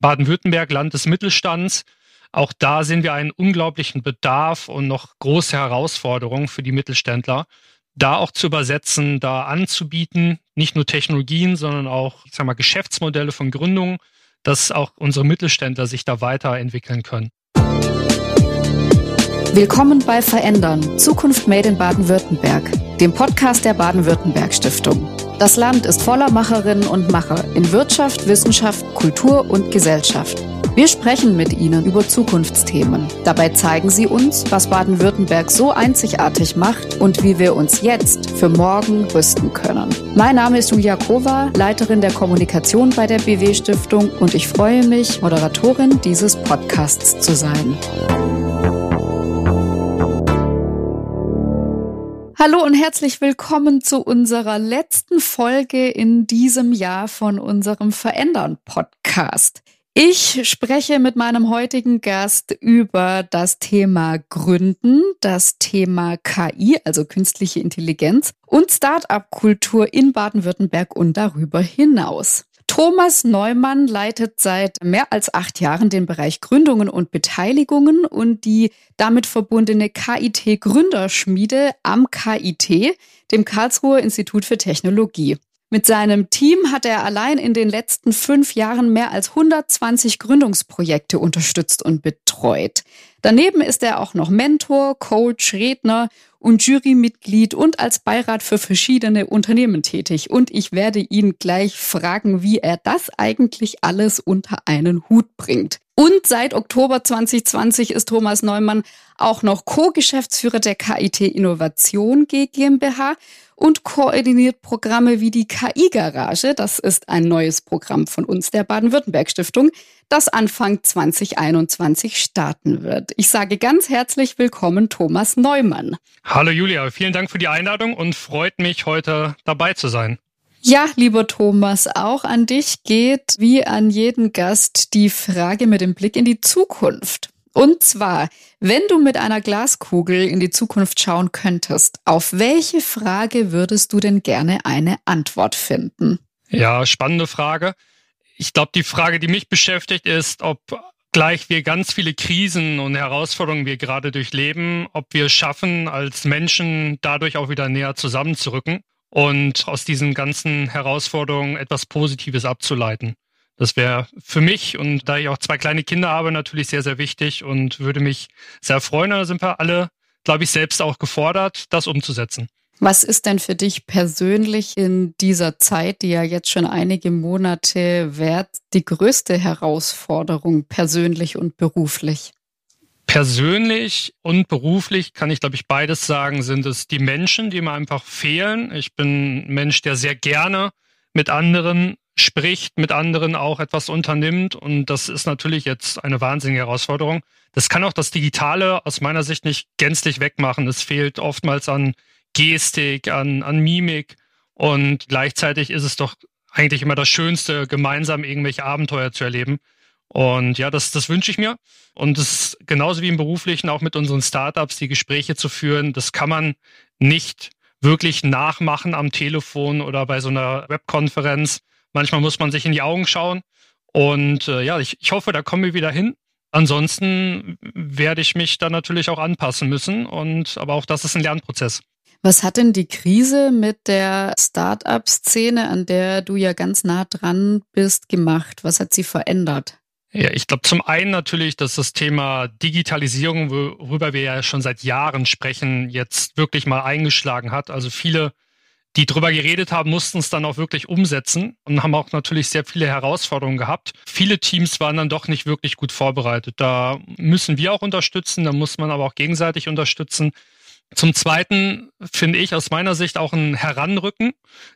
Baden-Württemberg, Land des Mittelstands. Auch da sehen wir einen unglaublichen Bedarf und noch große Herausforderungen für die Mittelständler, da auch zu übersetzen, da anzubieten, nicht nur Technologien, sondern auch, ich sag mal, Geschäftsmodelle von Gründungen, dass auch unsere Mittelständler sich da weiterentwickeln können. Willkommen bei Verändern, Zukunft Made in Baden-Württemberg, dem Podcast der Baden-Württemberg Stiftung. Das Land ist voller Macherinnen und Macher in Wirtschaft, Wissenschaft, Kultur und Gesellschaft. Wir sprechen mit Ihnen über Zukunftsthemen. Dabei zeigen Sie uns, was Baden-Württemberg so einzigartig macht und wie wir uns jetzt für morgen rüsten können. Mein Name ist Julia Kova, Leiterin der Kommunikation bei der BW Stiftung und ich freue mich, Moderatorin dieses Podcasts zu sein. Hallo und herzlich willkommen zu unserer letzten Folge in diesem Jahr von unserem Verändern Podcast. Ich spreche mit meinem heutigen Gast über das Thema Gründen, das Thema KI, also künstliche Intelligenz und Start-up-Kultur in Baden-Württemberg und darüber hinaus. Thomas Neumann leitet seit mehr als acht Jahren den Bereich Gründungen und Beteiligungen und die damit verbundene KIT Gründerschmiede am KIT, dem Karlsruher Institut für Technologie. Mit seinem Team hat er allein in den letzten fünf Jahren mehr als 120 Gründungsprojekte unterstützt und betreut. Daneben ist er auch noch Mentor, Coach, Redner und Jurymitglied und als Beirat für verschiedene Unternehmen tätig. Und ich werde ihn gleich fragen, wie er das eigentlich alles unter einen Hut bringt. Und seit Oktober 2020 ist Thomas Neumann auch noch Co-Geschäftsführer der KIT Innovation GmbH und koordiniert Programme wie die KI-Garage. Das ist ein neues Programm von uns, der Baden-Württemberg-Stiftung, das Anfang 2021 starten wird. Ich sage ganz herzlich willkommen, Thomas Neumann. Hallo Julia, vielen Dank für die Einladung und freut mich, heute dabei zu sein. Ja, lieber Thomas, auch an dich geht wie an jeden Gast die Frage mit dem Blick in die Zukunft. Und zwar, wenn du mit einer Glaskugel in die Zukunft schauen könntest, auf welche Frage würdest du denn gerne eine Antwort finden? Ja, spannende Frage. Ich glaube, die Frage, die mich beschäftigt, ist, ob gleich wir ganz viele Krisen und Herausforderungen wir gerade durchleben, ob wir schaffen, als Menschen dadurch auch wieder näher zusammenzurücken und aus diesen ganzen Herausforderungen etwas Positives abzuleiten. Das wäre für mich und da ich auch zwei kleine Kinder habe, natürlich sehr, sehr wichtig und würde mich sehr freuen. Da sind wir alle, glaube ich, selbst auch gefordert, das umzusetzen. Was ist denn für dich persönlich in dieser Zeit, die ja jetzt schon einige Monate währt, die größte Herausforderung persönlich und beruflich? Persönlich und beruflich kann ich, glaube ich, beides sagen, sind es die Menschen, die mir einfach fehlen. Ich bin ein Mensch, der sehr gerne mit anderen spricht, mit anderen auch etwas unternimmt. Und das ist natürlich jetzt eine wahnsinnige Herausforderung. Das kann auch das Digitale aus meiner Sicht nicht gänzlich wegmachen. Es fehlt oftmals an Gestik, an, an Mimik. Und gleichzeitig ist es doch eigentlich immer das Schönste, gemeinsam irgendwelche Abenteuer zu erleben. Und ja, das, das wünsche ich mir. Und das genauso wie im Beruflichen auch mit unseren Startups, die Gespräche zu führen, das kann man nicht wirklich nachmachen am Telefon oder bei so einer Webkonferenz. Manchmal muss man sich in die Augen schauen. Und äh, ja, ich, ich hoffe, da kommen wir wieder hin. Ansonsten werde ich mich dann natürlich auch anpassen müssen. Und aber auch das ist ein Lernprozess. Was hat denn die Krise mit der Start-up-Szene, an der du ja ganz nah dran bist, gemacht? Was hat sie verändert? Ja, ich glaube zum einen natürlich, dass das Thema Digitalisierung, worüber wir ja schon seit Jahren sprechen, jetzt wirklich mal eingeschlagen hat. Also viele die drüber geredet haben, mussten es dann auch wirklich umsetzen und haben auch natürlich sehr viele Herausforderungen gehabt. Viele Teams waren dann doch nicht wirklich gut vorbereitet. Da müssen wir auch unterstützen, da muss man aber auch gegenseitig unterstützen. Zum Zweiten finde ich aus meiner Sicht auch ein Heranrücken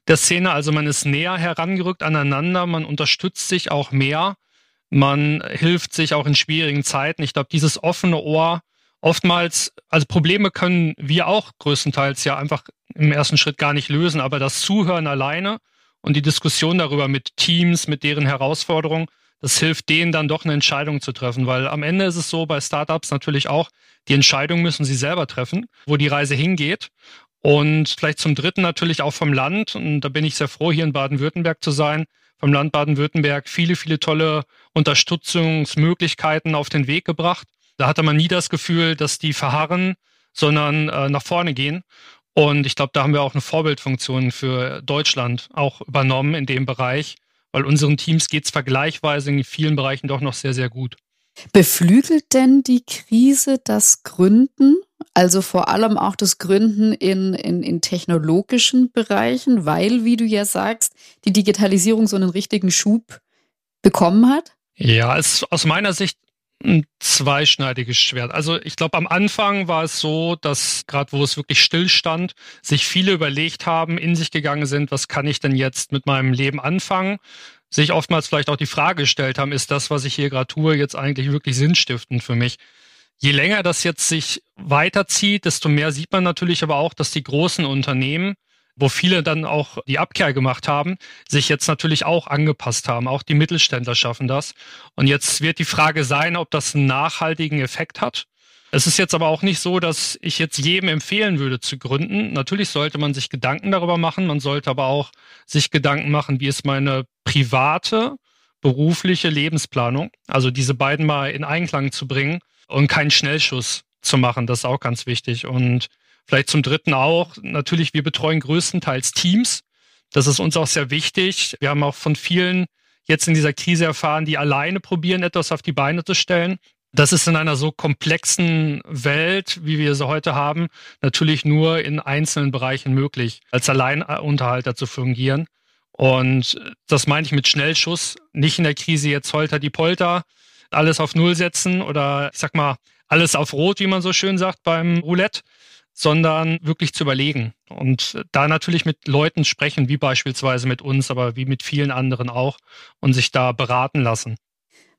der Szene. Also man ist näher herangerückt aneinander, man unterstützt sich auch mehr, man hilft sich auch in schwierigen Zeiten. Ich glaube, dieses offene Ohr oftmals, also Probleme können wir auch größtenteils ja einfach im ersten Schritt gar nicht lösen, aber das Zuhören alleine und die Diskussion darüber mit Teams, mit deren Herausforderungen, das hilft denen dann doch eine Entscheidung zu treffen, weil am Ende ist es so bei Startups natürlich auch, die Entscheidung müssen sie selber treffen, wo die Reise hingeht. Und vielleicht zum Dritten natürlich auch vom Land, und da bin ich sehr froh, hier in Baden-Württemberg zu sein, vom Land Baden-Württemberg viele, viele tolle Unterstützungsmöglichkeiten auf den Weg gebracht. Da hatte man nie das Gefühl, dass die verharren, sondern äh, nach vorne gehen. Und ich glaube, da haben wir auch eine Vorbildfunktion für Deutschland auch übernommen in dem Bereich, weil unseren Teams geht es vergleichsweise in vielen Bereichen doch noch sehr, sehr gut. Beflügelt denn die Krise das Gründen? Also vor allem auch das Gründen in, in, in technologischen Bereichen, weil, wie du ja sagst, die Digitalisierung so einen richtigen Schub bekommen hat? Ja, es ist aus meiner Sicht ein zweischneidiges Schwert. Also ich glaube, am Anfang war es so, dass gerade wo es wirklich stillstand, sich viele überlegt haben, in sich gegangen sind, was kann ich denn jetzt mit meinem Leben anfangen? Sich oftmals vielleicht auch die Frage gestellt haben, ist das, was ich hier gerade tue, jetzt eigentlich wirklich sinnstiftend für mich? Je länger das jetzt sich weiterzieht, desto mehr sieht man natürlich aber auch, dass die großen Unternehmen wo viele dann auch die Abkehr gemacht haben, sich jetzt natürlich auch angepasst haben. Auch die Mittelständler schaffen das. Und jetzt wird die Frage sein, ob das einen nachhaltigen Effekt hat. Es ist jetzt aber auch nicht so, dass ich jetzt jedem empfehlen würde zu gründen. Natürlich sollte man sich Gedanken darüber machen. Man sollte aber auch sich Gedanken machen, wie ist meine private, berufliche Lebensplanung. Also diese beiden mal in Einklang zu bringen und keinen Schnellschuss zu machen. Das ist auch ganz wichtig. Und Vielleicht zum Dritten auch, natürlich, wir betreuen größtenteils Teams. Das ist uns auch sehr wichtig. Wir haben auch von vielen jetzt in dieser Krise erfahren, die alleine probieren, etwas auf die Beine zu stellen. Das ist in einer so komplexen Welt, wie wir sie heute haben, natürlich nur in einzelnen Bereichen möglich, als Alleinunterhalter zu fungieren. Und das meine ich mit Schnellschuss, nicht in der Krise jetzt holter die Polter, alles auf Null setzen oder ich sag mal, alles auf Rot, wie man so schön sagt beim Roulette, sondern wirklich zu überlegen und da natürlich mit Leuten sprechen, wie beispielsweise mit uns, aber wie mit vielen anderen auch und sich da beraten lassen.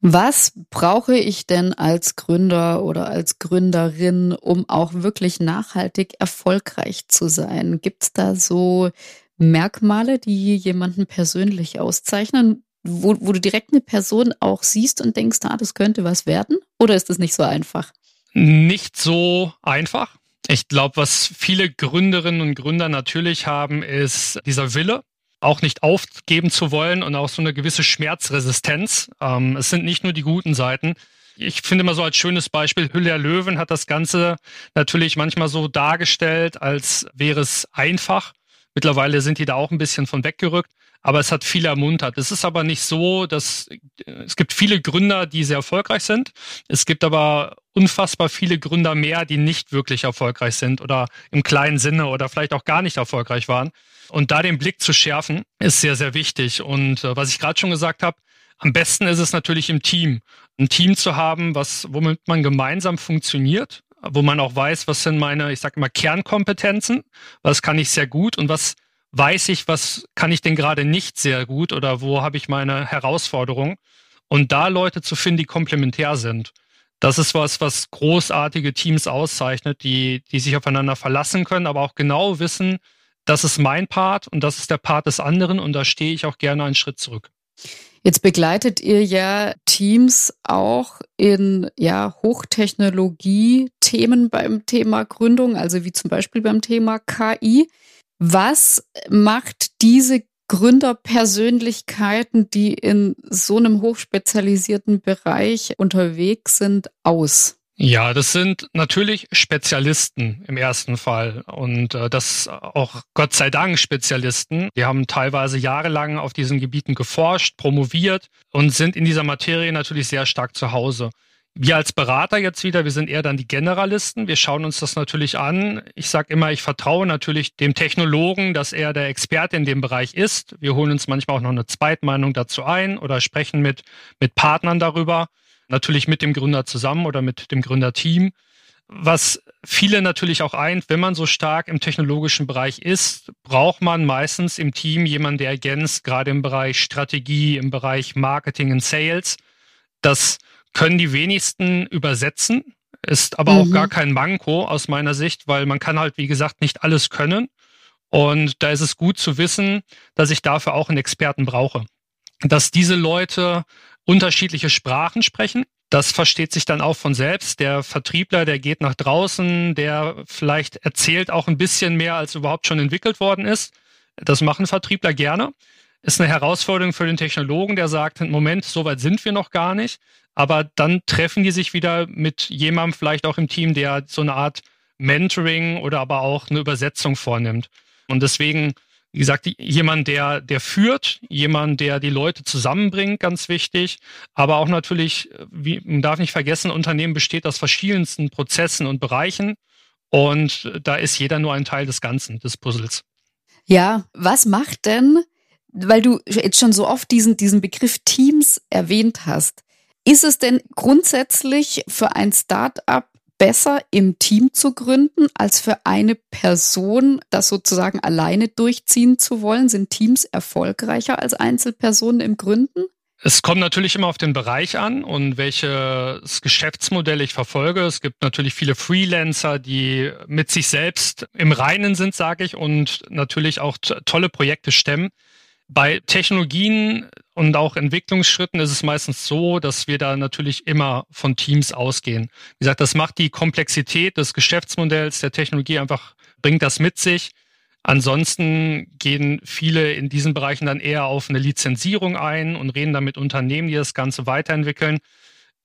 Was brauche ich denn als Gründer oder als Gründerin, um auch wirklich nachhaltig erfolgreich zu sein? Gibt es da so Merkmale, die jemanden persönlich auszeichnen, wo, wo du direkt eine Person auch siehst und denkst, ah, das könnte was werden? Oder ist das nicht so einfach? Nicht so einfach. Ich glaube, was viele Gründerinnen und Gründer natürlich haben, ist dieser Wille, auch nicht aufgeben zu wollen und auch so eine gewisse Schmerzresistenz. Ähm, es sind nicht nur die guten Seiten. Ich finde mal so als schönes Beispiel, Hüller Löwen hat das Ganze natürlich manchmal so dargestellt, als wäre es einfach. Mittlerweile sind die da auch ein bisschen von weggerückt aber es hat viele ermuntert. Es ist aber nicht so, dass es gibt viele Gründer, die sehr erfolgreich sind. Es gibt aber unfassbar viele Gründer mehr, die nicht wirklich erfolgreich sind oder im kleinen Sinne oder vielleicht auch gar nicht erfolgreich waren. Und da den Blick zu schärfen, ist sehr, sehr wichtig. Und äh, was ich gerade schon gesagt habe, am besten ist es natürlich im Team. Ein Team zu haben, was, womit man gemeinsam funktioniert, wo man auch weiß, was sind meine, ich sage immer, Kernkompetenzen, was kann ich sehr gut und was weiß ich, was kann ich denn gerade nicht sehr gut oder wo habe ich meine Herausforderung. Und da Leute zu finden, die komplementär sind. Das ist was, was großartige Teams auszeichnet, die, die sich aufeinander verlassen können, aber auch genau wissen, das ist mein Part und das ist der Part des anderen und da stehe ich auch gerne einen Schritt zurück. Jetzt begleitet ihr ja Teams auch in ja, Hochtechnologie-Themen beim Thema Gründung, also wie zum Beispiel beim Thema KI. Was macht diese Gründerpersönlichkeiten, die in so einem hochspezialisierten Bereich unterwegs sind, aus? Ja, das sind natürlich Spezialisten im ersten Fall und äh, das auch Gott sei Dank Spezialisten. Die haben teilweise jahrelang auf diesen Gebieten geforscht, promoviert und sind in dieser Materie natürlich sehr stark zu Hause. Wir als Berater jetzt wieder, wir sind eher dann die Generalisten. Wir schauen uns das natürlich an. Ich sage immer, ich vertraue natürlich dem Technologen, dass er der Experte in dem Bereich ist. Wir holen uns manchmal auch noch eine Zweitmeinung dazu ein oder sprechen mit, mit Partnern darüber. Natürlich mit dem Gründer zusammen oder mit dem Gründerteam. Was viele natürlich auch eint, wenn man so stark im technologischen Bereich ist, braucht man meistens im Team jemanden, der ergänzt, gerade im Bereich Strategie, im Bereich Marketing und Sales. Das können die wenigsten übersetzen, ist aber mhm. auch gar kein Manko aus meiner Sicht, weil man kann halt, wie gesagt, nicht alles können. Und da ist es gut zu wissen, dass ich dafür auch einen Experten brauche. Dass diese Leute unterschiedliche Sprachen sprechen, das versteht sich dann auch von selbst. Der Vertriebler, der geht nach draußen, der vielleicht erzählt auch ein bisschen mehr, als überhaupt schon entwickelt worden ist. Das machen Vertriebler gerne. ist eine Herausforderung für den Technologen, der sagt, Moment, so weit sind wir noch gar nicht. Aber dann treffen die sich wieder mit jemandem vielleicht auch im Team, der so eine Art Mentoring oder aber auch eine Übersetzung vornimmt. Und deswegen, wie gesagt, jemand, der, der führt, jemand, der die Leute zusammenbringt, ganz wichtig. Aber auch natürlich, wie, man darf nicht vergessen, Unternehmen besteht aus verschiedensten Prozessen und Bereichen. Und da ist jeder nur ein Teil des Ganzen, des Puzzles. Ja, was macht denn, weil du jetzt schon so oft diesen, diesen Begriff Teams erwähnt hast, ist es denn grundsätzlich für ein Start-up besser im Team zu gründen, als für eine Person das sozusagen alleine durchziehen zu wollen? Sind Teams erfolgreicher als Einzelpersonen im Gründen? Es kommt natürlich immer auf den Bereich an und welches Geschäftsmodell ich verfolge. Es gibt natürlich viele Freelancer, die mit sich selbst im Reinen sind, sage ich, und natürlich auch tolle Projekte stemmen. Bei Technologien und auch Entwicklungsschritten ist es meistens so, dass wir da natürlich immer von Teams ausgehen. Wie gesagt, das macht die Komplexität des Geschäftsmodells der Technologie einfach, bringt das mit sich. Ansonsten gehen viele in diesen Bereichen dann eher auf eine Lizenzierung ein und reden dann mit Unternehmen, die das Ganze weiterentwickeln.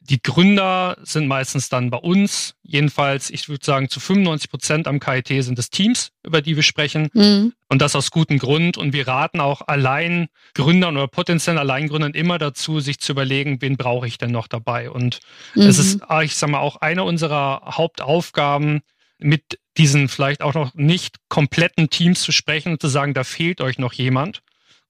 Die Gründer sind meistens dann bei uns. Jedenfalls, ich würde sagen, zu 95 Prozent am KIT sind es Teams, über die wir sprechen. Mhm. Und das aus gutem Grund. Und wir raten auch allein Gründern oder potenziellen Alleingründern immer dazu, sich zu überlegen, wen brauche ich denn noch dabei? Und mhm. es ist, ich sage mal, auch eine unserer Hauptaufgaben, mit diesen vielleicht auch noch nicht kompletten Teams zu sprechen und zu sagen, da fehlt euch noch jemand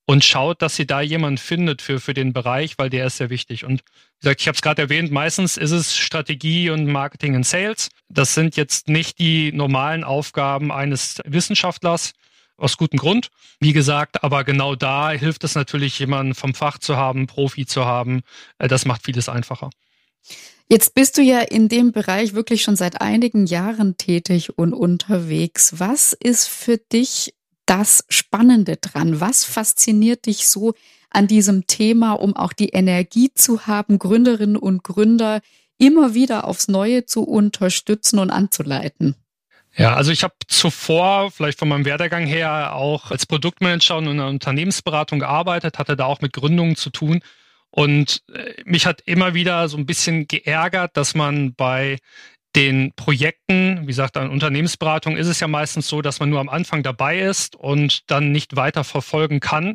und schaut, dass sie da jemand findet für, für den Bereich, weil der ist sehr wichtig. Und wie gesagt, ich habe es gerade erwähnt, meistens ist es Strategie und Marketing und Sales. Das sind jetzt nicht die normalen Aufgaben eines Wissenschaftlers, aus gutem Grund. Wie gesagt, aber genau da hilft es natürlich, jemanden vom Fach zu haben, Profi zu haben. Äh, das macht vieles einfacher. Jetzt bist du ja in dem Bereich wirklich schon seit einigen Jahren tätig und unterwegs. Was ist für dich das Spannende dran? Was fasziniert dich so an diesem Thema, um auch die Energie zu haben, Gründerinnen und Gründer immer wieder aufs Neue zu unterstützen und anzuleiten? Ja, also ich habe zuvor, vielleicht von meinem Werdegang her, auch als Produktmanager und in einer Unternehmensberatung gearbeitet, hatte da auch mit Gründungen zu tun. Und äh, mich hat immer wieder so ein bisschen geärgert, dass man bei den Projekten, wie gesagt, an Unternehmensberatung ist es ja meistens so, dass man nur am Anfang dabei ist und dann nicht weiter verfolgen kann.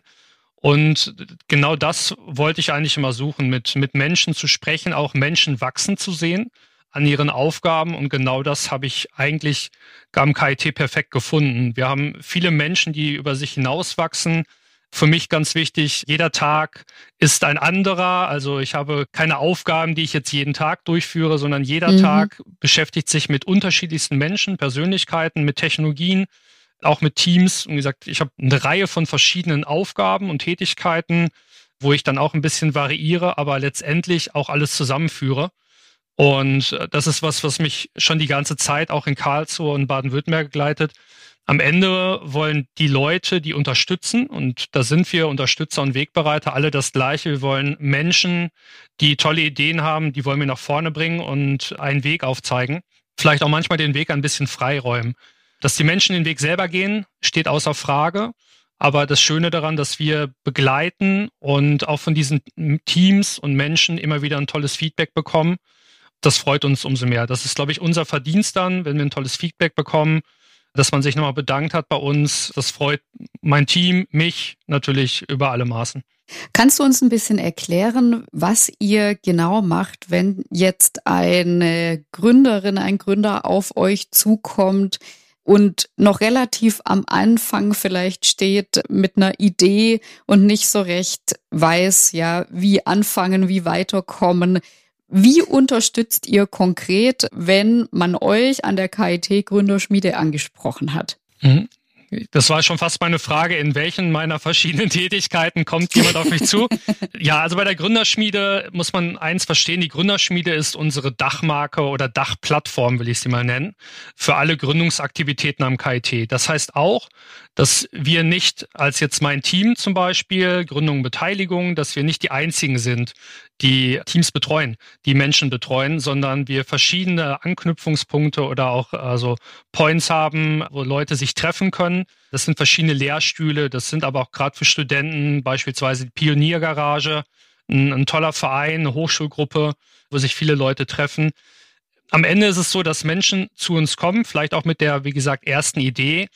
Und genau das wollte ich eigentlich immer suchen, mit, mit Menschen zu sprechen, auch Menschen wachsen zu sehen an ihren Aufgaben. Und genau das habe ich eigentlich am KIT perfekt gefunden. Wir haben viele Menschen, die über sich hinauswachsen, für mich ganz wichtig, jeder Tag ist ein anderer. Also ich habe keine Aufgaben, die ich jetzt jeden Tag durchführe, sondern jeder mhm. Tag beschäftigt sich mit unterschiedlichsten Menschen, Persönlichkeiten, mit Technologien, auch mit Teams. Und wie gesagt, ich habe eine Reihe von verschiedenen Aufgaben und Tätigkeiten, wo ich dann auch ein bisschen variiere, aber letztendlich auch alles zusammenführe. Und äh, das ist was, was mich schon die ganze Zeit auch in Karlsruhe und Baden-Württemberg begleitet. Am Ende wollen die Leute, die unterstützen, und da sind wir Unterstützer und Wegbereiter, alle das Gleiche. Wir wollen Menschen, die tolle Ideen haben, die wollen wir nach vorne bringen und einen Weg aufzeigen. Vielleicht auch manchmal den Weg ein bisschen freiräumen. Dass die Menschen den Weg selber gehen, steht außer Frage. Aber das Schöne daran, dass wir begleiten und auch von diesen Teams und Menschen immer wieder ein tolles Feedback bekommen, das freut uns umso mehr. Das ist, glaube ich, unser Verdienst dann, wenn wir ein tolles Feedback bekommen dass man sich nochmal bedankt hat bei uns. Das freut mein Team, mich natürlich über alle Maßen. Kannst du uns ein bisschen erklären, was ihr genau macht, wenn jetzt eine Gründerin, ein Gründer auf euch zukommt und noch relativ am Anfang vielleicht steht mit einer Idee und nicht so recht weiß, ja, wie anfangen, wie weiterkommen? Wie unterstützt ihr konkret, wenn man euch an der KIT Gründerschmiede angesprochen hat? Mhm. Das war schon fast meine Frage, in welchen meiner verschiedenen Tätigkeiten kommt jemand auf mich zu? Ja, also bei der Gründerschmiede muss man eins verstehen, die Gründerschmiede ist unsere Dachmarke oder Dachplattform, will ich sie mal nennen, für alle Gründungsaktivitäten am KIT. Das heißt auch, dass wir nicht als jetzt mein Team zum Beispiel, Gründung, Beteiligung, dass wir nicht die einzigen sind, die Teams betreuen, die Menschen betreuen, sondern wir verschiedene Anknüpfungspunkte oder auch also Points haben, wo Leute sich treffen können. Das sind verschiedene Lehrstühle, das sind aber auch gerade für Studenten beispielsweise die Pioniergarage, ein, ein toller Verein, eine Hochschulgruppe, wo sich viele Leute treffen. Am Ende ist es so, dass Menschen zu uns kommen, vielleicht auch mit der, wie gesagt, ersten Idee.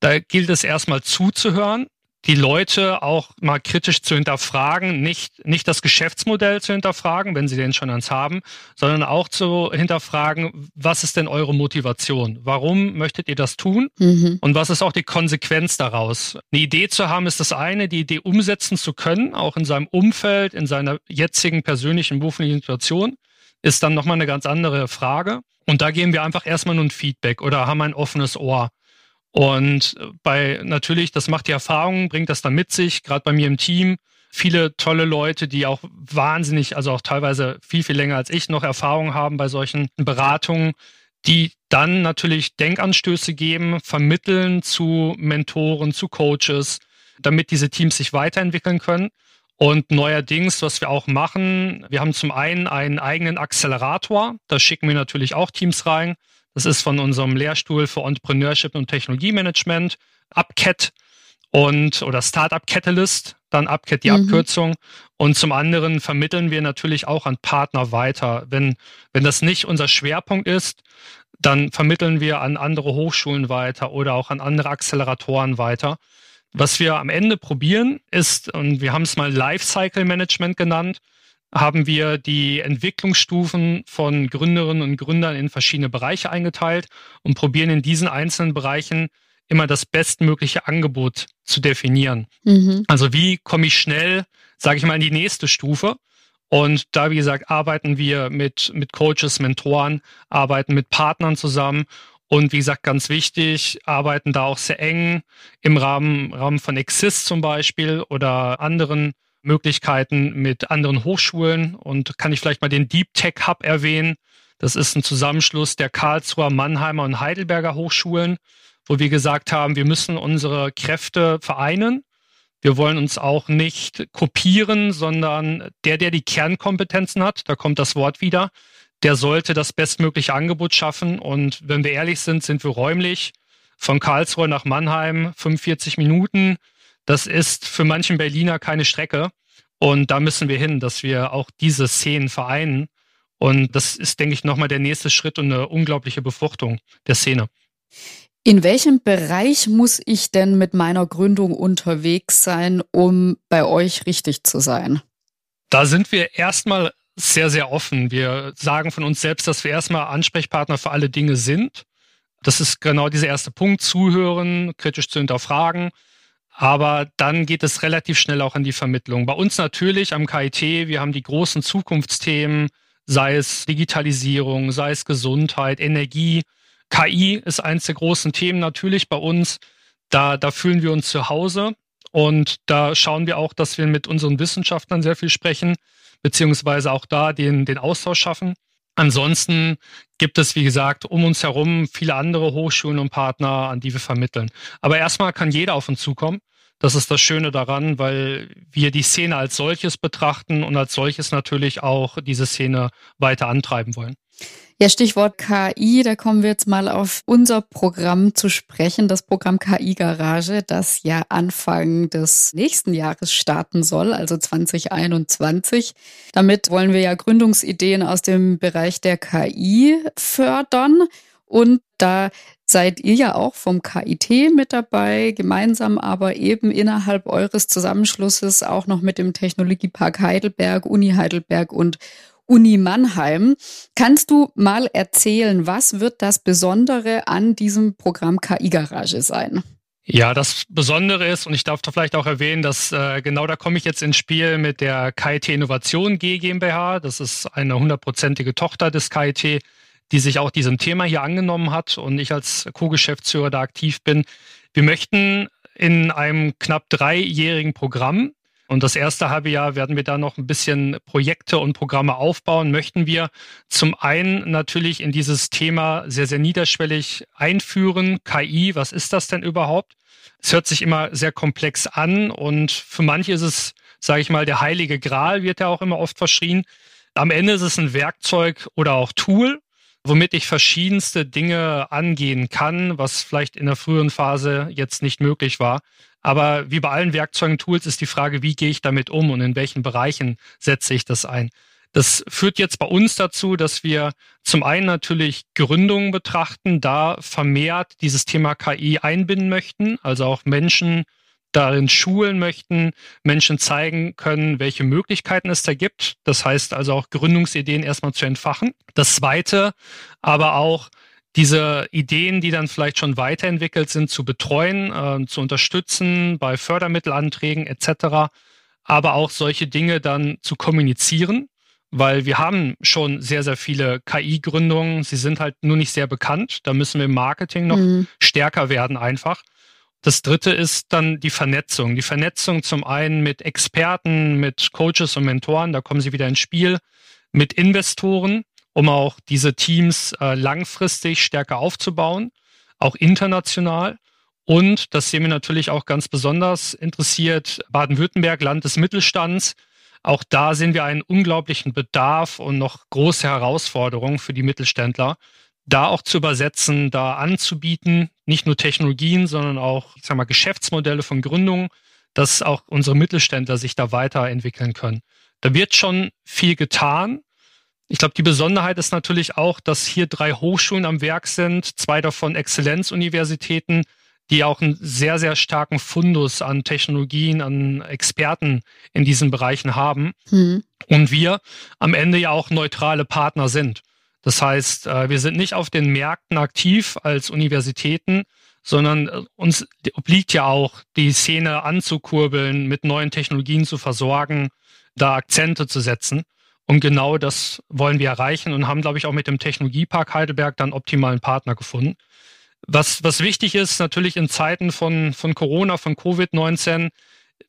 Da gilt es erstmal zuzuhören, die Leute auch mal kritisch zu hinterfragen, nicht, nicht das Geschäftsmodell zu hinterfragen, wenn sie den schon ans haben, sondern auch zu hinterfragen, was ist denn eure Motivation? Warum möchtet ihr das tun? Mhm. Und was ist auch die Konsequenz daraus? Eine Idee zu haben ist das eine, die Idee umsetzen zu können, auch in seinem Umfeld, in seiner jetzigen persönlichen beruflichen Situation, ist dann nochmal eine ganz andere Frage. Und da geben wir einfach erstmal nur ein Feedback oder haben ein offenes Ohr. Und bei natürlich, das macht die Erfahrung, bringt das dann mit sich, gerade bei mir im Team, viele tolle Leute, die auch wahnsinnig, also auch teilweise viel, viel länger als ich noch Erfahrung haben bei solchen Beratungen, die dann natürlich Denkanstöße geben, vermitteln zu Mentoren, zu Coaches, damit diese Teams sich weiterentwickeln können. Und neuerdings, was wir auch machen, wir haben zum einen einen eigenen Accelerator, da schicken wir natürlich auch Teams rein. Das ist von unserem Lehrstuhl für Entrepreneurship und Technologiemanagement, UpCat und oder Startup Catalyst, dann UpCat die mhm. Abkürzung. Und zum anderen vermitteln wir natürlich auch an Partner weiter. Wenn, wenn das nicht unser Schwerpunkt ist, dann vermitteln wir an andere Hochschulen weiter oder auch an andere Acceleratoren weiter. Was wir am Ende probieren ist, und wir haben es mal Lifecycle Management genannt, haben wir die Entwicklungsstufen von Gründerinnen und Gründern in verschiedene Bereiche eingeteilt und probieren in diesen einzelnen Bereichen immer das bestmögliche Angebot zu definieren. Mhm. Also wie komme ich schnell, sage ich mal, in die nächste Stufe? Und da, wie gesagt, arbeiten wir mit, mit Coaches, Mentoren, arbeiten mit Partnern zusammen und wie gesagt, ganz wichtig, arbeiten da auch sehr eng im Rahmen, Rahmen von Exist zum Beispiel oder anderen Möglichkeiten mit anderen Hochschulen und kann ich vielleicht mal den Deep Tech Hub erwähnen. Das ist ein Zusammenschluss der Karlsruher, Mannheimer und Heidelberger Hochschulen, wo wir gesagt haben, wir müssen unsere Kräfte vereinen. Wir wollen uns auch nicht kopieren, sondern der, der die Kernkompetenzen hat, da kommt das Wort wieder, der sollte das bestmögliche Angebot schaffen. Und wenn wir ehrlich sind, sind wir räumlich von Karlsruhe nach Mannheim 45 Minuten das ist für manchen Berliner keine Strecke. Und da müssen wir hin, dass wir auch diese Szenen vereinen. Und das ist, denke ich, nochmal der nächste Schritt und eine unglaubliche Befruchtung der Szene. In welchem Bereich muss ich denn mit meiner Gründung unterwegs sein, um bei euch richtig zu sein? Da sind wir erstmal sehr, sehr offen. Wir sagen von uns selbst, dass wir erstmal Ansprechpartner für alle Dinge sind. Das ist genau dieser erste Punkt, zuhören, kritisch zu hinterfragen, aber dann geht es relativ schnell auch in die Vermittlung. Bei uns natürlich am KIT, wir haben die großen Zukunftsthemen, sei es Digitalisierung, sei es Gesundheit, Energie. KI ist eins der großen Themen natürlich bei uns. Da, da fühlen wir uns zu Hause. Und da schauen wir auch, dass wir mit unseren Wissenschaftlern sehr viel sprechen, beziehungsweise auch da den, den Austausch schaffen. Ansonsten gibt es, wie gesagt, um uns herum viele andere Hochschulen und Partner, an die wir vermitteln. Aber erstmal kann jeder auf uns zukommen. Das ist das Schöne daran, weil wir die Szene als solches betrachten und als solches natürlich auch diese Szene weiter antreiben wollen. Ja, Stichwort KI, da kommen wir jetzt mal auf unser Programm zu sprechen, das Programm KI Garage, das ja Anfang des nächsten Jahres starten soll, also 2021. Damit wollen wir ja Gründungsideen aus dem Bereich der KI fördern. Und da seid ihr ja auch vom KIT mit dabei, gemeinsam aber eben innerhalb eures Zusammenschlusses auch noch mit dem Technologiepark Heidelberg, Uni Heidelberg und Uni Mannheim. Kannst du mal erzählen, was wird das Besondere an diesem Programm KI Garage sein? Ja, das Besondere ist, und ich darf da vielleicht auch erwähnen, dass äh, genau da komme ich jetzt ins Spiel mit der KIT Innovation G GmbH. Das ist eine hundertprozentige Tochter des KIT, die sich auch diesem Thema hier angenommen hat und ich als Co-Geschäftsführer da aktiv bin. Wir möchten in einem knapp dreijährigen Programm und das erste halbe Jahr werden wir da noch ein bisschen Projekte und Programme aufbauen. Möchten wir zum einen natürlich in dieses Thema sehr, sehr niederschwellig einführen. KI, was ist das denn überhaupt? Es hört sich immer sehr komplex an und für manche ist es, sage ich mal, der heilige Gral, wird ja auch immer oft verschrien. Am Ende ist es ein Werkzeug oder auch Tool, womit ich verschiedenste Dinge angehen kann, was vielleicht in der früheren Phase jetzt nicht möglich war. Aber wie bei allen Werkzeugen, Tools ist die Frage, wie gehe ich damit um und in welchen Bereichen setze ich das ein? Das führt jetzt bei uns dazu, dass wir zum einen natürlich Gründungen betrachten, da vermehrt dieses Thema KI einbinden möchten, also auch Menschen darin schulen möchten, Menschen zeigen können, welche Möglichkeiten es da gibt. Das heißt also auch Gründungsideen erstmal zu entfachen. Das zweite, aber auch diese Ideen, die dann vielleicht schon weiterentwickelt sind, zu betreuen, äh, zu unterstützen bei Fördermittelanträgen etc., aber auch solche Dinge dann zu kommunizieren, weil wir haben schon sehr, sehr viele KI-Gründungen. Sie sind halt nur nicht sehr bekannt. Da müssen wir im Marketing noch mhm. stärker werden einfach. Das dritte ist dann die Vernetzung. Die Vernetzung zum einen mit Experten, mit Coaches und Mentoren, da kommen sie wieder ins Spiel, mit Investoren, um auch diese Teams äh, langfristig stärker aufzubauen, auch international. Und das sehen wir natürlich auch ganz besonders interessiert, Baden-Württemberg, Land des Mittelstands. Auch da sehen wir einen unglaublichen Bedarf und noch große Herausforderungen für die Mittelständler, da auch zu übersetzen, da anzubieten, nicht nur Technologien, sondern auch, ich sag mal, Geschäftsmodelle von Gründungen, dass auch unsere Mittelständler sich da weiterentwickeln können. Da wird schon viel getan. Ich glaube, die Besonderheit ist natürlich auch, dass hier drei Hochschulen am Werk sind, zwei davon Exzellenzuniversitäten, die auch einen sehr, sehr starken Fundus an Technologien, an Experten in diesen Bereichen haben. Hm. Und wir am Ende ja auch neutrale Partner sind. Das heißt, äh, wir sind nicht auf den Märkten aktiv als Universitäten, sondern äh, uns obliegt ja auch, die Szene anzukurbeln, mit neuen Technologien zu versorgen, da Akzente zu setzen. Und genau das wollen wir erreichen und haben, glaube ich, auch mit dem Technologiepark Heidelberg dann optimalen Partner gefunden. Was, was wichtig ist, natürlich in Zeiten von, von Corona, von Covid-19,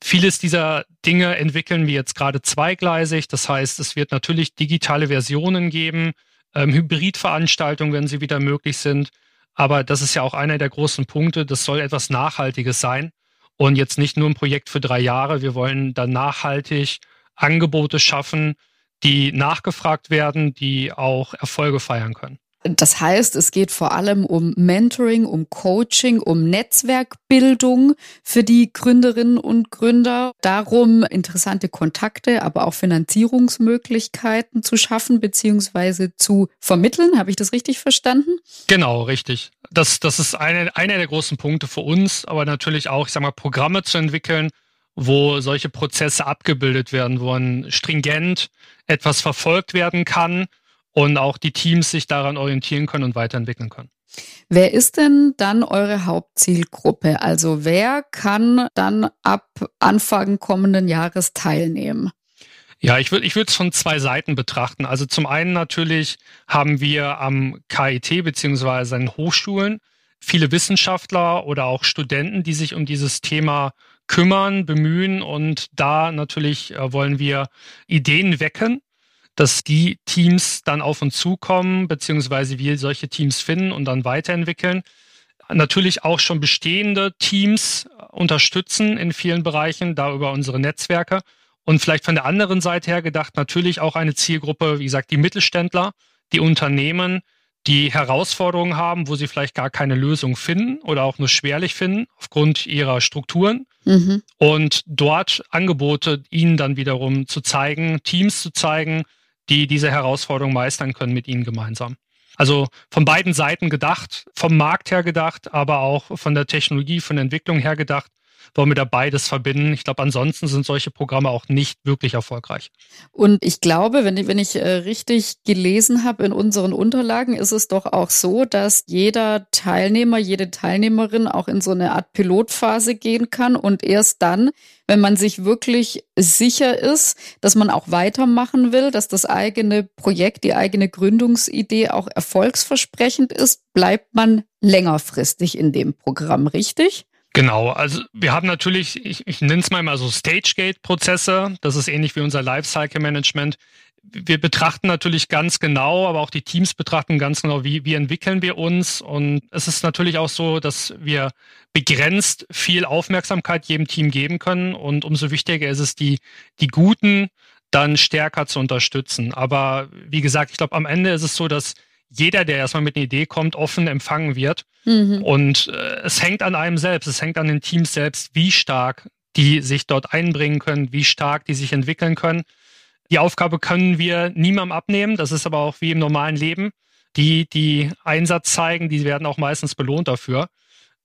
vieles dieser Dinge entwickeln wir jetzt gerade zweigleisig. Das heißt, es wird natürlich digitale Versionen geben, ähm, Hybridveranstaltungen, wenn sie wieder möglich sind. Aber das ist ja auch einer der großen Punkte. Das soll etwas Nachhaltiges sein und jetzt nicht nur ein Projekt für drei Jahre. Wir wollen dann nachhaltig Angebote schaffen, die nachgefragt werden, die auch Erfolge feiern können. Das heißt, es geht vor allem um Mentoring, um Coaching, um Netzwerkbildung für die Gründerinnen und Gründer, darum, interessante Kontakte, aber auch Finanzierungsmöglichkeiten zu schaffen bzw. zu vermitteln. Habe ich das richtig verstanden? Genau, richtig. Das, das ist eine, einer der großen Punkte für uns, aber natürlich auch, ich sag mal, Programme zu entwickeln, wo solche Prozesse abgebildet werden, wo ein stringent etwas verfolgt werden kann und auch die Teams sich daran orientieren können und weiterentwickeln können. Wer ist denn dann eure Hauptzielgruppe? Also wer kann dann ab Anfang kommenden Jahres teilnehmen? Ja, ich würde ich würde es von zwei Seiten betrachten. Also zum einen natürlich haben wir am KIT beziehungsweise an Hochschulen viele Wissenschaftler oder auch Studenten, die sich um dieses Thema kümmern, bemühen und da natürlich äh, wollen wir Ideen wecken dass die Teams dann auf uns zukommen, beziehungsweise wir solche Teams finden und dann weiterentwickeln. Natürlich auch schon bestehende Teams unterstützen in vielen Bereichen, da über unsere Netzwerke. Und vielleicht von der anderen Seite her gedacht, natürlich auch eine Zielgruppe, wie gesagt, die Mittelständler, die Unternehmen, die Herausforderungen haben, wo sie vielleicht gar keine Lösung finden oder auch nur schwerlich finden aufgrund ihrer Strukturen. Mhm. Und dort Angebote ihnen dann wiederum zu zeigen, Teams zu zeigen, die diese Herausforderung meistern können mit ihnen gemeinsam. Also von beiden Seiten gedacht, vom Markt her gedacht, aber auch von der Technologie, von der Entwicklung her gedacht wollen wir da beides verbinden. Ich glaube, ansonsten sind solche Programme auch nicht wirklich erfolgreich. Und ich glaube, wenn ich, wenn ich äh, richtig gelesen habe in unseren Unterlagen, ist es doch auch so, dass jeder Teilnehmer, jede Teilnehmerin auch in so eine Art Pilotphase gehen kann und erst dann, wenn man sich wirklich sicher ist, dass man auch weitermachen will, dass das eigene Projekt, die eigene Gründungsidee auch erfolgsversprechend ist, bleibt man längerfristig in dem Programm, richtig? Genau, also wir haben natürlich, ich, ich nenne es mal immer so Stage-Gate-Prozesse. Das ist ähnlich wie unser Lifecycle-Management. Wir betrachten natürlich ganz genau, aber auch die Teams betrachten ganz genau, wie, wie entwickeln wir uns. Und es ist natürlich auch so, dass wir begrenzt viel Aufmerksamkeit jedem Team geben können. Und umso wichtiger ist es, die, die Guten dann stärker zu unterstützen. Aber wie gesagt, ich glaube, am Ende ist es so, dass jeder, der erstmal mit einer Idee kommt, offen empfangen wird. Mhm. Und äh, es hängt an einem selbst, es hängt an den Teams selbst, wie stark die sich dort einbringen können, wie stark die sich entwickeln können. Die Aufgabe können wir niemandem abnehmen. Das ist aber auch wie im normalen Leben. Die, die Einsatz zeigen, die werden auch meistens belohnt dafür.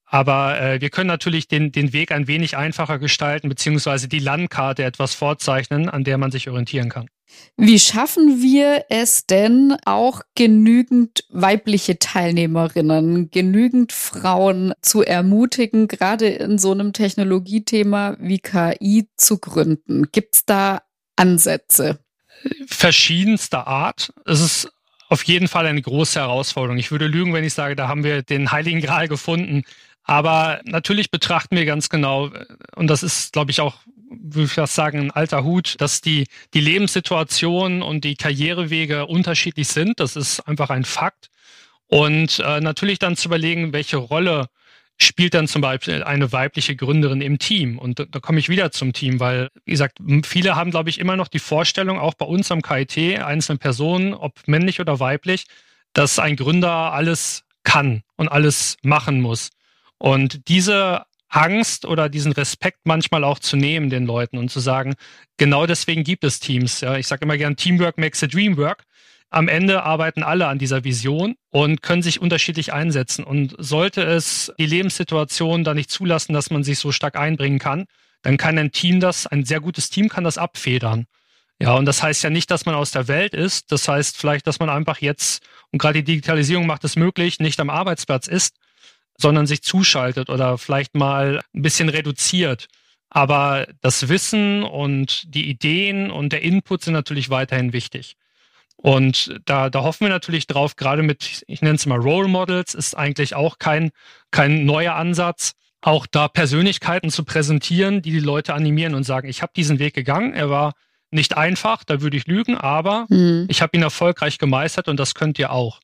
Aber äh, wir können natürlich den, den Weg ein wenig einfacher gestalten, beziehungsweise die Landkarte etwas vorzeichnen, an der man sich orientieren kann. Wie schaffen wir es denn auch genügend weibliche Teilnehmerinnen, genügend Frauen zu ermutigen, gerade in so einem Technologiethema wie KI zu gründen? Gibt es da Ansätze? Verschiedenster Art. Es ist auf jeden Fall eine große Herausforderung. Ich würde lügen, wenn ich sage, da haben wir den heiligen Gral gefunden. Aber natürlich betrachten wir ganz genau, und das ist, glaube ich, auch, würde ich fast sagen, ein alter Hut, dass die, die Lebenssituation und die Karrierewege unterschiedlich sind. Das ist einfach ein Fakt. Und äh, natürlich dann zu überlegen, welche Rolle spielt dann zum Beispiel eine weibliche Gründerin im Team. Und da, da komme ich wieder zum Team, weil, wie gesagt, viele haben, glaube ich, immer noch die Vorstellung, auch bei uns am KIT, einzelne Personen, ob männlich oder weiblich, dass ein Gründer alles kann und alles machen muss. Und diese Angst oder diesen Respekt manchmal auch zu nehmen den Leuten und zu sagen, genau deswegen gibt es Teams. Ja, ich sage immer gern, Teamwork makes a dream work am Ende arbeiten alle an dieser Vision und können sich unterschiedlich einsetzen. Und sollte es die Lebenssituation da nicht zulassen, dass man sich so stark einbringen kann, dann kann ein Team das, ein sehr gutes Team kann das abfedern. Ja, und das heißt ja nicht, dass man aus der Welt ist. Das heißt vielleicht, dass man einfach jetzt, und gerade die Digitalisierung macht es möglich, nicht am Arbeitsplatz ist, sondern sich zuschaltet oder vielleicht mal ein bisschen reduziert. Aber das Wissen und die Ideen und der Input sind natürlich weiterhin wichtig. Und da, da hoffen wir natürlich drauf, gerade mit, ich nenne es mal Role Models, ist eigentlich auch kein, kein neuer Ansatz, auch da Persönlichkeiten zu präsentieren, die die Leute animieren und sagen, ich habe diesen Weg gegangen, er war nicht einfach, da würde ich lügen, aber mhm. ich habe ihn erfolgreich gemeistert und das könnt ihr auch.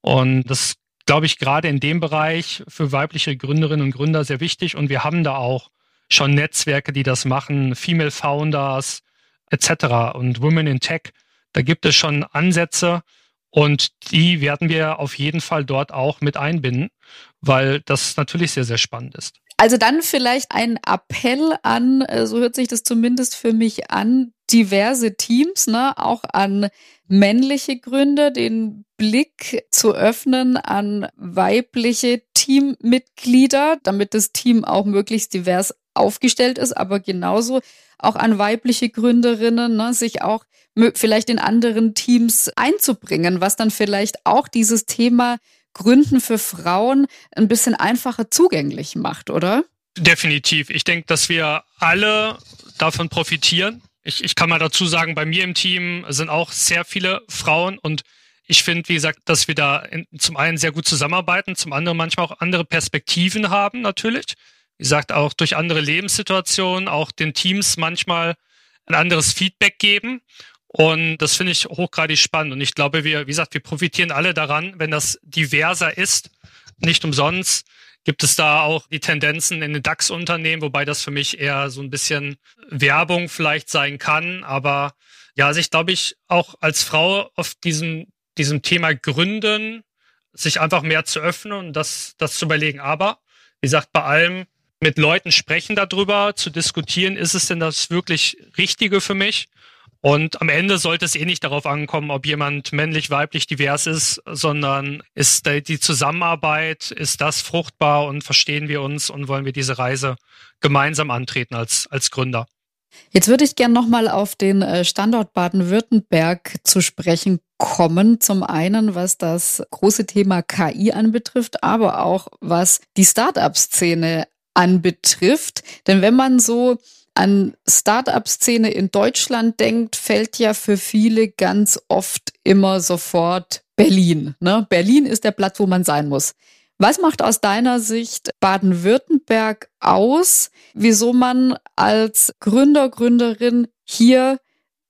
Und das glaube ich gerade in dem Bereich für weibliche Gründerinnen und Gründer sehr wichtig und wir haben da auch schon Netzwerke, die das machen, Female Founders etc. und Women in Tech da gibt es schon Ansätze und die werden wir auf jeden Fall dort auch mit einbinden, weil das natürlich sehr, sehr spannend ist. Also dann vielleicht ein Appell an, äh, so hört sich das zumindest für mich an, diverse Teams, ne, auch an männliche Gründer, den Blick zu öffnen an weibliche Teammitglieder, damit das Team auch möglichst divers aufgestellt ist, aber genauso auch an weibliche Gründerinnen, ne, sich auch vielleicht in anderen Teams einzubringen, was dann vielleicht auch dieses Thema Gründen für Frauen ein bisschen einfacher zugänglich macht, oder? Definitiv. Ich denke, dass wir alle davon profitieren. Ich, ich kann mal dazu sagen, bei mir im Team sind auch sehr viele Frauen und ich finde, wie gesagt, dass wir da in, zum einen sehr gut zusammenarbeiten, zum anderen manchmal auch andere Perspektiven haben, natürlich. Wie gesagt, auch durch andere Lebenssituationen, auch den Teams manchmal ein anderes Feedback geben. Und das finde ich hochgradig spannend. Und ich glaube, wir, wie gesagt, wir profitieren alle daran, wenn das diverser ist. Nicht umsonst gibt es da auch die Tendenzen in den DAX-Unternehmen, wobei das für mich eher so ein bisschen Werbung vielleicht sein kann. Aber ja, sich, glaube ich, auch als Frau auf diesem, diesem Thema Gründen, sich einfach mehr zu öffnen und das, das zu überlegen. Aber, wie gesagt, bei allem mit Leuten sprechen darüber, zu diskutieren, ist es denn das wirklich Richtige für mich? Und am Ende sollte es eh nicht darauf ankommen, ob jemand männlich, weiblich, divers ist, sondern ist die Zusammenarbeit, ist das fruchtbar und verstehen wir uns und wollen wir diese Reise gemeinsam antreten als, als Gründer. Jetzt würde ich gerne nochmal auf den äh, Standort Baden-Württemberg zu sprechen kommen. Zum einen, was das große Thema KI anbetrifft, aber auch was die Start-up-Szene anbetrifft. Denn wenn man so an Start-up-Szene in Deutschland denkt, fällt ja für viele ganz oft immer sofort Berlin. Ne? Berlin ist der Platz, wo man sein muss. Was macht aus deiner Sicht Baden-Württemberg aus, wieso man als Gründer, Gründerin hier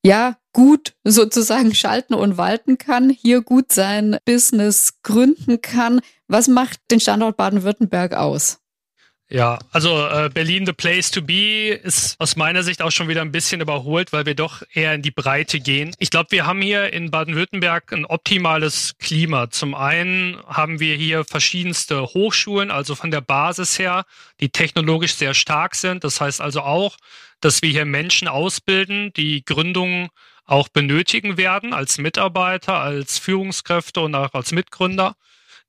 ja gut sozusagen schalten und walten kann, hier gut sein Business gründen kann? Was macht den Standort Baden-Württemberg aus? Ja, also äh, Berlin the place to be ist aus meiner Sicht auch schon wieder ein bisschen überholt, weil wir doch eher in die Breite gehen. Ich glaube, wir haben hier in Baden-Württemberg ein optimales Klima. Zum einen haben wir hier verschiedenste Hochschulen, also von der Basis her, die technologisch sehr stark sind. Das heißt also auch, dass wir hier Menschen ausbilden, die Gründungen auch benötigen werden als Mitarbeiter, als Führungskräfte und auch als Mitgründer.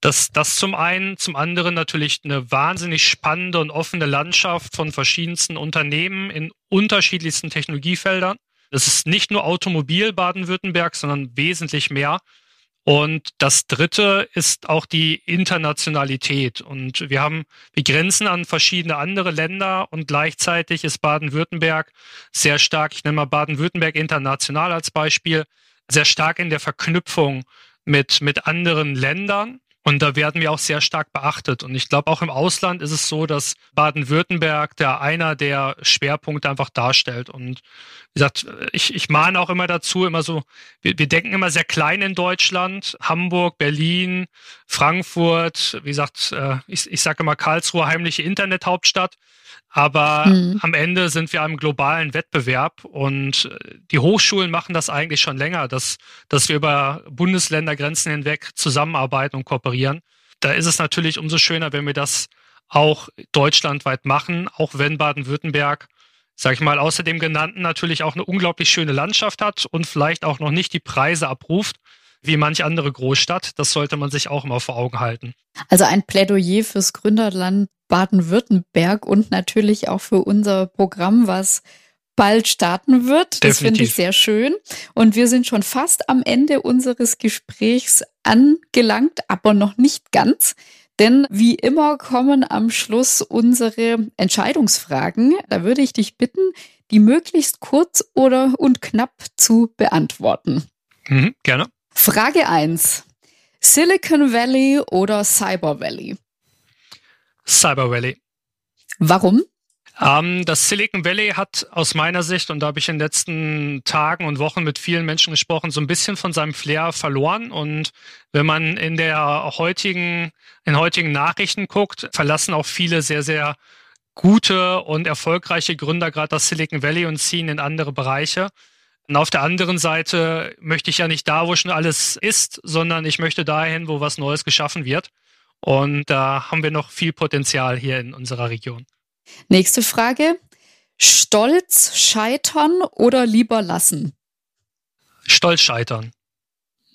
Das, das zum einen, zum anderen natürlich eine wahnsinnig spannende und offene Landschaft von verschiedensten Unternehmen in unterschiedlichsten Technologiefeldern. Das ist nicht nur Automobil Baden-Württemberg, sondern wesentlich mehr. Und das dritte ist auch die Internationalität. Und wir haben, wir grenzen an verschiedene andere Länder und gleichzeitig ist Baden-Württemberg sehr stark, ich nenne mal Baden-Württemberg international als Beispiel, sehr stark in der Verknüpfung mit, mit anderen Ländern. Und da werden wir auch sehr stark beachtet. Und ich glaube, auch im Ausland ist es so, dass Baden-Württemberg der einer der Schwerpunkte einfach darstellt. Und wie gesagt, ich, ich mahne auch immer dazu, immer so, wir, wir denken immer sehr klein in Deutschland. Hamburg, Berlin, Frankfurt, wie gesagt, äh, ich, ich sage immer Karlsruhe, heimliche Internethauptstadt. Aber mhm. am Ende sind wir einem globalen Wettbewerb und die Hochschulen machen das eigentlich schon länger, dass, dass wir über Bundesländergrenzen hinweg zusammenarbeiten und kooperieren. Da ist es natürlich umso schöner, wenn wir das auch deutschlandweit machen, auch wenn Baden-Württemberg, sag ich mal, außer dem genannten natürlich auch eine unglaublich schöne Landschaft hat und vielleicht auch noch nicht die Preise abruft wie manch andere Großstadt. Das sollte man sich auch immer vor Augen halten. Also ein Plädoyer fürs Gründerland Baden-Württemberg und natürlich auch für unser Programm, was bald starten wird. Das finde ich sehr schön. Und wir sind schon fast am Ende unseres Gesprächs angelangt, aber noch nicht ganz. Denn wie immer kommen am Schluss unsere Entscheidungsfragen. Da würde ich dich bitten, die möglichst kurz oder und knapp zu beantworten. Mhm, gerne. Frage 1. Silicon Valley oder Cyber Valley? Cyber Valley. Warum? Ähm, das Silicon Valley hat aus meiner Sicht, und da habe ich in den letzten Tagen und Wochen mit vielen Menschen gesprochen, so ein bisschen von seinem Flair verloren. Und wenn man in der heutigen, in heutigen Nachrichten guckt, verlassen auch viele sehr, sehr gute und erfolgreiche Gründer gerade das Silicon Valley und ziehen in andere Bereiche. Und auf der anderen Seite möchte ich ja nicht da, wo schon alles ist, sondern ich möchte dahin, wo was Neues geschaffen wird. Und da haben wir noch viel Potenzial hier in unserer Region. Nächste Frage. Stolz scheitern oder lieber lassen? Stolz scheitern.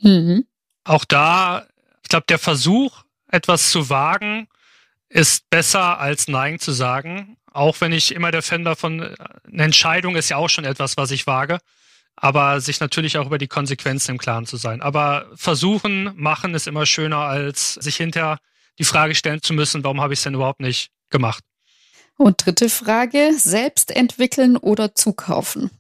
Mhm. Auch da, ich glaube, der Versuch, etwas zu wagen, ist besser als Nein zu sagen. Auch wenn ich immer der Fan davon, eine Entscheidung ist ja auch schon etwas, was ich wage. Aber sich natürlich auch über die Konsequenzen im Klaren zu sein. Aber versuchen, machen ist immer schöner, als sich hinterher die Frage stellen zu müssen, warum habe ich es denn überhaupt nicht gemacht? Und dritte Frage, selbst entwickeln oder zukaufen?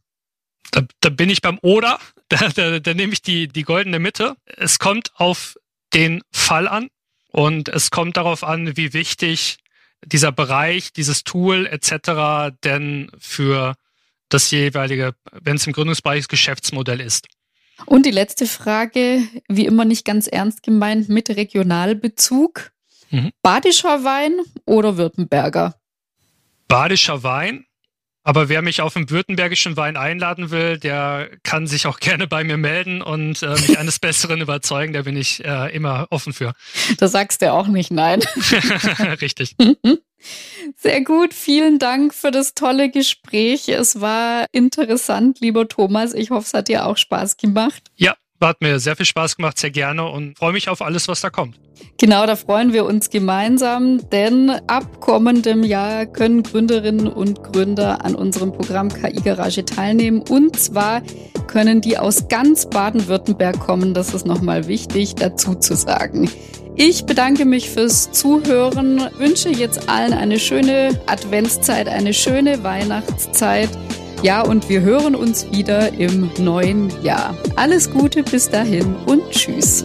Da, da bin ich beim Oder, da, da, da nehme ich die, die goldene Mitte. Es kommt auf den Fall an und es kommt darauf an, wie wichtig dieser Bereich, dieses Tool etc. denn für das jeweilige, wenn es im Gründungsbereich Geschäftsmodell ist. Und die letzte Frage, wie immer nicht ganz ernst gemeint, mit Regionalbezug. Mhm. Badischer Wein oder Württemberger? Badischer Wein. Aber wer mich auf einen württembergischen Wein einladen will, der kann sich auch gerne bei mir melden und äh, mich eines Besseren überzeugen. Da bin ich äh, immer offen für. Da sagst du auch nicht nein. Richtig. Sehr gut, vielen Dank für das tolle Gespräch. Es war interessant, lieber Thomas. Ich hoffe, es hat dir auch Spaß gemacht. Ja, hat mir sehr viel Spaß gemacht, sehr gerne und freue mich auf alles, was da kommt. Genau, da freuen wir uns gemeinsam, denn ab kommendem Jahr können Gründerinnen und Gründer an unserem Programm KI Garage teilnehmen. Und zwar können die aus ganz Baden-Württemberg kommen. Das ist nochmal wichtig dazu zu sagen. Ich bedanke mich fürs Zuhören, wünsche jetzt allen eine schöne Adventszeit, eine schöne Weihnachtszeit. Ja, und wir hören uns wieder im neuen Jahr. Alles Gute bis dahin und tschüss.